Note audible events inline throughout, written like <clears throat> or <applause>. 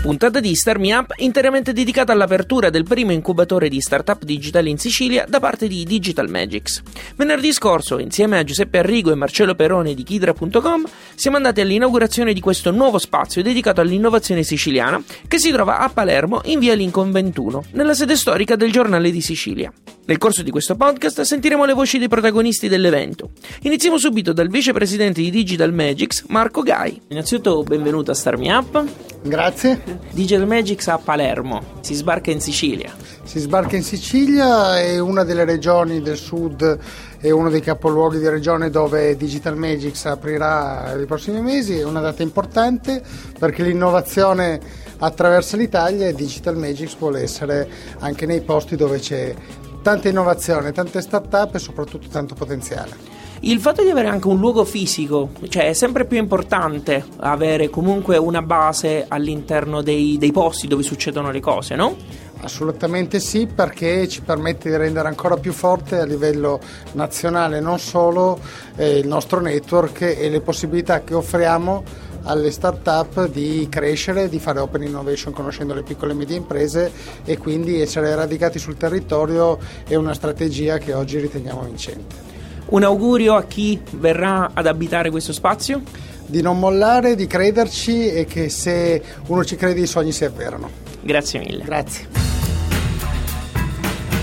puntata di Star Me Up interamente dedicata all'apertura del primo incubatore di startup digitali in Sicilia da parte di Digital Magics. Venerdì scorso, insieme a Giuseppe Arrigo e Marcello Perone di Kidra.com, siamo andati all'inaugurazione di questo nuovo spazio dedicato all'innovazione siciliana che si trova a Palermo in via Lincoln 21, nella sede storica del Giornale di Sicilia. Nel corso di questo podcast sentiremo le voci dei protagonisti dell'evento. Iniziamo subito dal vicepresidente di Digital Magics, Marco Gai. Innanzitutto benvenuto a Star Me Up. Grazie. Digital Magics a Palermo, si sbarca in Sicilia. Si sbarca in Sicilia, è una delle regioni del sud, è uno dei capoluoghi di regione dove Digital Magics aprirà nei prossimi mesi, è una data importante perché l'innovazione attraversa l'Italia e Digital Magics vuole essere anche nei posti dove c'è tanta innovazione, tante start-up e soprattutto tanto potenziale. Il fatto di avere anche un luogo fisico, cioè è sempre più importante avere comunque una base all'interno dei, dei posti dove succedono le cose, no? Assolutamente sì, perché ci permette di rendere ancora più forte a livello nazionale non solo eh, il nostro network e le possibilità che offriamo alle start-up di crescere, di fare open innovation conoscendo le piccole e medie imprese e quindi essere radicati sul territorio è una strategia che oggi riteniamo vincente. Un augurio a chi verrà ad abitare questo spazio? Di non mollare, di crederci e che se uno ci crede i sogni si avverano. Grazie mille. Grazie.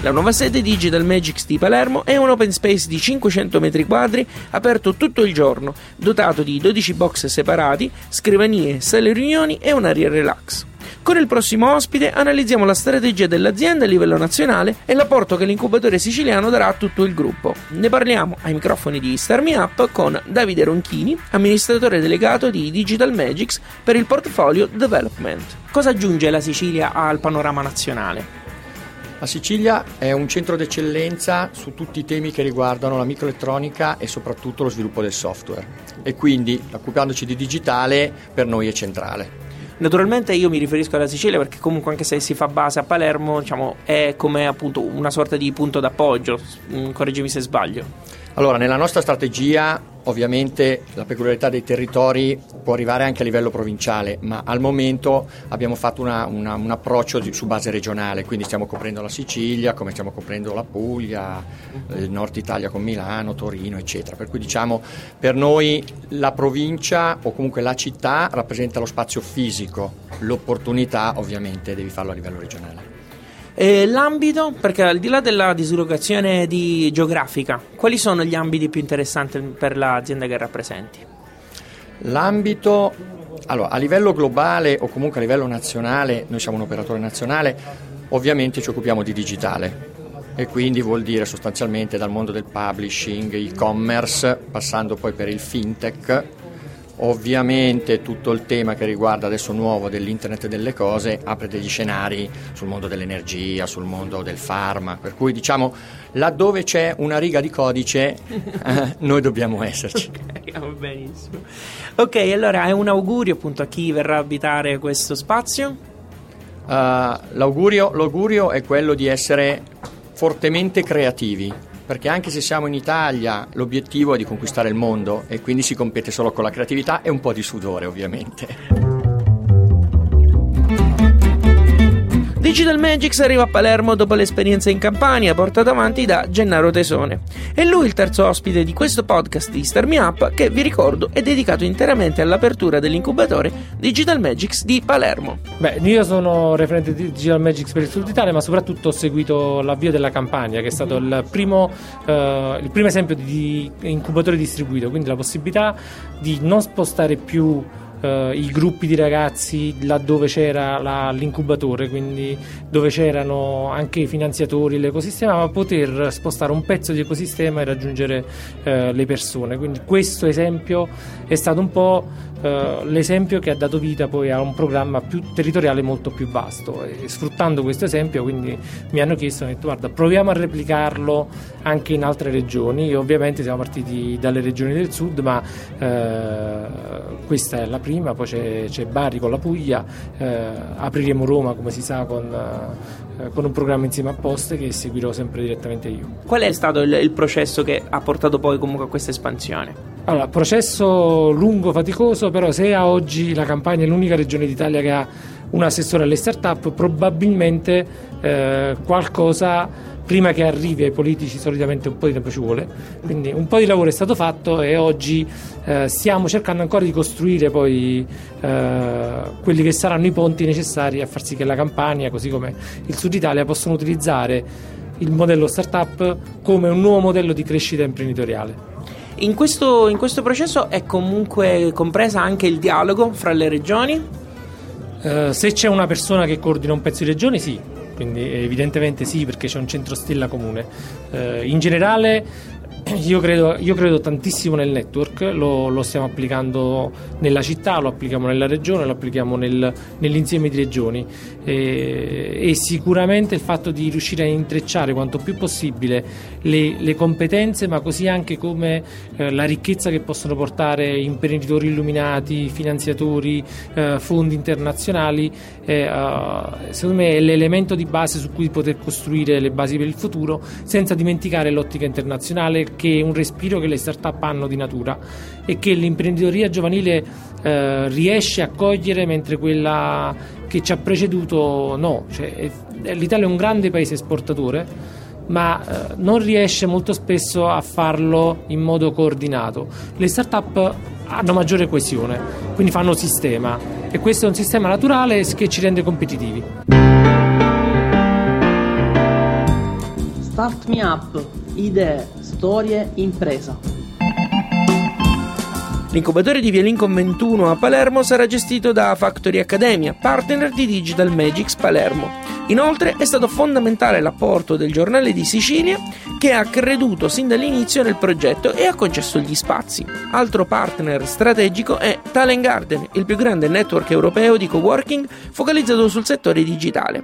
La nuova sede Digital Magics di Palermo è un open space di 500 metri quadri aperto tutto il giorno, dotato di 12 box separati, scrivanie, sale riunioni e un'area relax. Con il prossimo ospite analizziamo la strategia dell'azienda a livello nazionale e l'apporto che l'incubatore siciliano darà a tutto il gruppo. Ne parliamo ai microfoni di Star Me Up con Davide Ronchini, amministratore delegato di Digital Magics per il portfolio Development. Cosa aggiunge la Sicilia al panorama nazionale? La Sicilia è un centro d'eccellenza su tutti i temi che riguardano la microelettronica e soprattutto lo sviluppo del software e quindi occupandoci di digitale per noi è centrale. Naturalmente io mi riferisco alla Sicilia perché comunque anche se si fa base a Palermo diciamo, è come appunto una sorta di punto d'appoggio, mm, correggimi se sbaglio. Allora, nella nostra strategia ovviamente la peculiarità dei territori può arrivare anche a livello provinciale, ma al momento abbiamo fatto una, una, un approccio di, su base regionale, quindi stiamo coprendo la Sicilia, come stiamo coprendo la Puglia, il Nord Italia con Milano, Torino, eccetera. Per cui diciamo per noi la provincia o comunque la città rappresenta lo spazio fisico, l'opportunità ovviamente devi farlo a livello regionale. E l'ambito, perché al di là della dislocazione di geografica, quali sono gli ambiti più interessanti per l'azienda che rappresenti? L'ambito, allora, a livello globale o comunque a livello nazionale, noi siamo un operatore nazionale, ovviamente ci occupiamo di digitale e quindi vuol dire sostanzialmente dal mondo del publishing, e-commerce, passando poi per il fintech Ovviamente tutto il tema che riguarda adesso nuovo dell'internet delle cose apre degli scenari sul mondo dell'energia, sul mondo del farma, per cui diciamo laddove c'è una riga di codice <laughs> eh, noi dobbiamo esserci. Ok, va benissimo. Ok, allora è un augurio appunto a chi verrà a abitare questo spazio? Uh, l'augurio, l'augurio è quello di essere fortemente creativi perché anche se siamo in Italia l'obiettivo è di conquistare il mondo e quindi si compete solo con la creatività e un po' di sudore ovviamente. Digital Magics arriva a Palermo dopo l'esperienza in Campania portata avanti da Gennaro Tesone. È lui il terzo ospite di questo podcast di Star Me Up che, vi ricordo, è dedicato interamente all'apertura dell'incubatore Digital Magics di Palermo. Beh, io sono referente di Digital Magics per il Sud Italia, ma soprattutto ho seguito l'avvio della campagna, che è stato il primo, eh, il primo esempio di incubatore distribuito, quindi la possibilità di non spostare più eh, i gruppi di ragazzi laddove c'era la, l'incubatore, quindi dove c'erano anche i finanziatori, l'ecosistema, ma poter spostare un pezzo di ecosistema e raggiungere eh, le persone. Quindi questo esempio è stato un po' eh, l'esempio che ha dato vita poi a un programma più territoriale molto più vasto. E sfruttando questo esempio, quindi mi hanno chiesto, hanno detto, guarda, proviamo a replicarlo anche in altre regioni. E ovviamente siamo partiti dalle regioni del sud, ma eh, questa è la prima, poi c'è, c'è Bari con la Puglia, eh, apriremo Roma come si sa con, eh, con, un programma insieme a Poste che seguirò sempre direttamente io. Qual è stato il, il processo che ha portato poi comunque a questa espansione? Allora, processo lungo, faticoso, però se a oggi la campagna è l'unica regione d'Italia che ha un assessore alle start-up, probabilmente eh, qualcosa prima che arrivi ai politici solitamente un po' di tempo ci vuole, quindi un po' di lavoro è stato fatto e oggi eh, stiamo cercando ancora di costruire poi eh, quelli che saranno i ponti necessari a far sì che la Campania, così come il Sud Italia, possano utilizzare il modello startup come un nuovo modello di crescita imprenditoriale. In questo, in questo processo è comunque compresa anche il dialogo fra le regioni? Uh, se c'è una persona che coordina un pezzo di regione, sì, quindi evidentemente sì perché c'è un centro stella comune. Uh, in generale <clears throat> io credo, io credo, tantissimo nel network, lo, lo, stiamo applicando nella città, lo applichiamo nella regione, lo applichiamo nel, nell'insieme di regioni. E, e, sicuramente il fatto di riuscire a intrecciare quanto più possibile le, le competenze, ma così anche come eh, la ricchezza che possono portare imprenditori illuminati, finanziatori, eh, fondi internazionali, eh, secondo me è l'elemento di base su cui poter costruire le basi per il futuro, senza dimenticare l'ottica internazionale che è un respiro che le start-up hanno di natura e che l'imprenditoria giovanile eh, riesce a cogliere mentre quella che ci ha preceduto no. Cioè, L'Italia è un grande paese esportatore ma eh, non riesce molto spesso a farlo in modo coordinato. Le start-up hanno maggiore coesione, quindi fanno sistema e questo è un sistema naturale che ci rende competitivi. Start Me Up, idee, storie, impresa. L'incubatore di Via Lincoln 21 a Palermo sarà gestito da Factory Academia, partner di Digital Magics Palermo. Inoltre è stato fondamentale l'apporto del giornale di Sicilia che ha creduto sin dall'inizio nel progetto e ha concesso gli spazi. Altro partner strategico è Talent Garden, il più grande network europeo di coworking focalizzato sul settore digitale.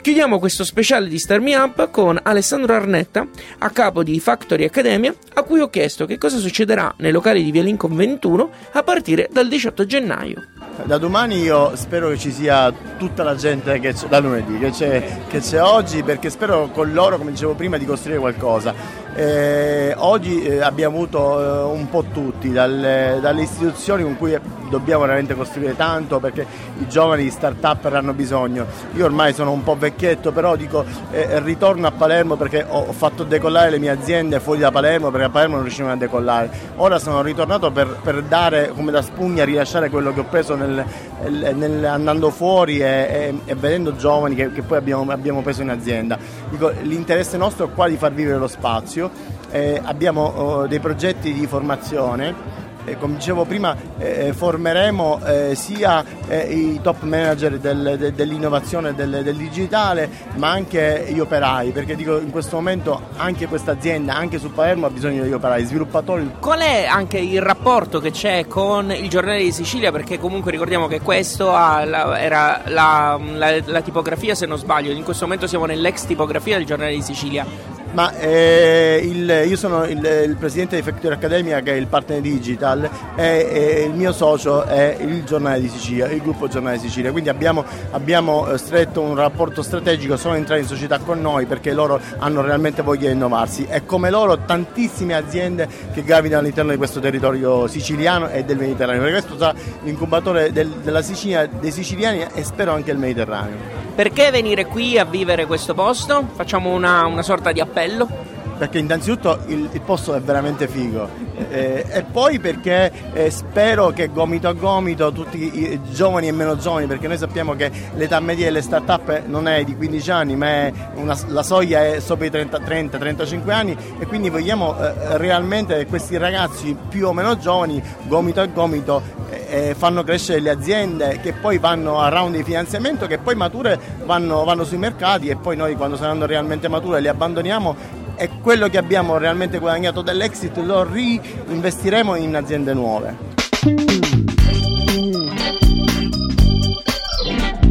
Chiudiamo questo speciale di Star Me Up con Alessandro Arnetta, a capo di Factory Academia, a cui ho chiesto che cosa succederà nei locali di Via Lincoln 21 a partire dal 18 gennaio. Da domani io spero che ci sia tutta la gente che c'è, da lunedì, che c'è, che c'è oggi, perché spero con loro, come dicevo prima, di costruire qualcosa. Eh, oggi eh, abbiamo avuto eh, un po' tutti, dalle, dalle, istituzioni con cui dobbiamo veramente costruire tanto perché i giovani di start-up hanno bisogno. Io ormai sono un po' vecchietto, però dico eh, ritorno a Palermo perché ho, ho, fatto decollare le mie aziende fuori da Palermo perché a Palermo non riuscivano a decollare. Ora sono ritornato per, per dare come da spugna, rilasciare quello che ho preso nel, nel, andando fuori e, e, e, vedendo giovani che, che poi abbiamo, abbiamo, preso in azienda. Dico, l'interesse nostro è qua di far vivere lo spazio eh, abbiamo oh, dei progetti di formazione eh, come dicevo prima, eh, formeremo eh, sia eh, i top manager del, de, dell'innovazione del, del, digitale, ma anche gli operai, perché dico in questo momento anche questa azienda, anche su Palermo, ha bisogno degli operai, sviluppatori. Qual è anche il rapporto che c'è con il giornale di Sicilia? Perché comunque ricordiamo che questo la, era la, la, la tipografia, se non sbaglio, in questo momento siamo nell'ex tipografia del giornale di Sicilia. Ma eh, il, io sono il, il, presidente di Factory Academia che è il partner digital e, e, il mio socio è il Giornale di Sicilia, il gruppo Giornale di Sicilia. Quindi abbiamo, abbiamo eh, stretto un rapporto strategico, sono entrati in società con noi perché loro hanno realmente voglia di innovarsi e come loro tantissime aziende che gravitano all'interno di questo territorio siciliano e del Mediterraneo. Perché questo sarà l'incubatore del, della Sicilia, dei siciliani e spero anche del Mediterraneo. Perché venire qui a vivere questo posto? Facciamo una, una sorta di appello perché innanzitutto il, il, posto è veramente figo eh, e poi perché eh, spero che gomito a gomito tutti i giovani e meno giovani perché noi sappiamo che l'età media delle start-up non è di 15 anni ma una, la soglia è sopra i 30-35 anni e quindi vogliamo eh, realmente che questi ragazzi più o meno giovani gomito a gomito eh, fanno crescere le aziende che poi vanno a round di finanziamento che poi mature vanno, vanno sui mercati e poi noi quando saranno realmente mature le abbandoniamo e quello che abbiamo realmente guadagnato dall'exit lo reinvestiremo in aziende nuove.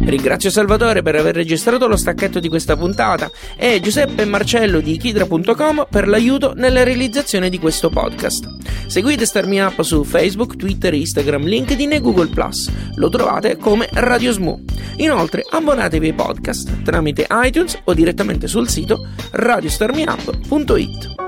Ringrazio Salvatore per aver registrato lo stacchetto di questa puntata e Giuseppe Marcello di Kidra.com per l'aiuto nella realizzazione di questo podcast. Seguite Starmi Up su Facebook, Twitter, Instagram, LinkedIn e Google+. Lo trovate come Radio Smoo. Inoltre abbonatevi ai podcast tramite iTunes o direttamente sul sito radiostarmiup.it.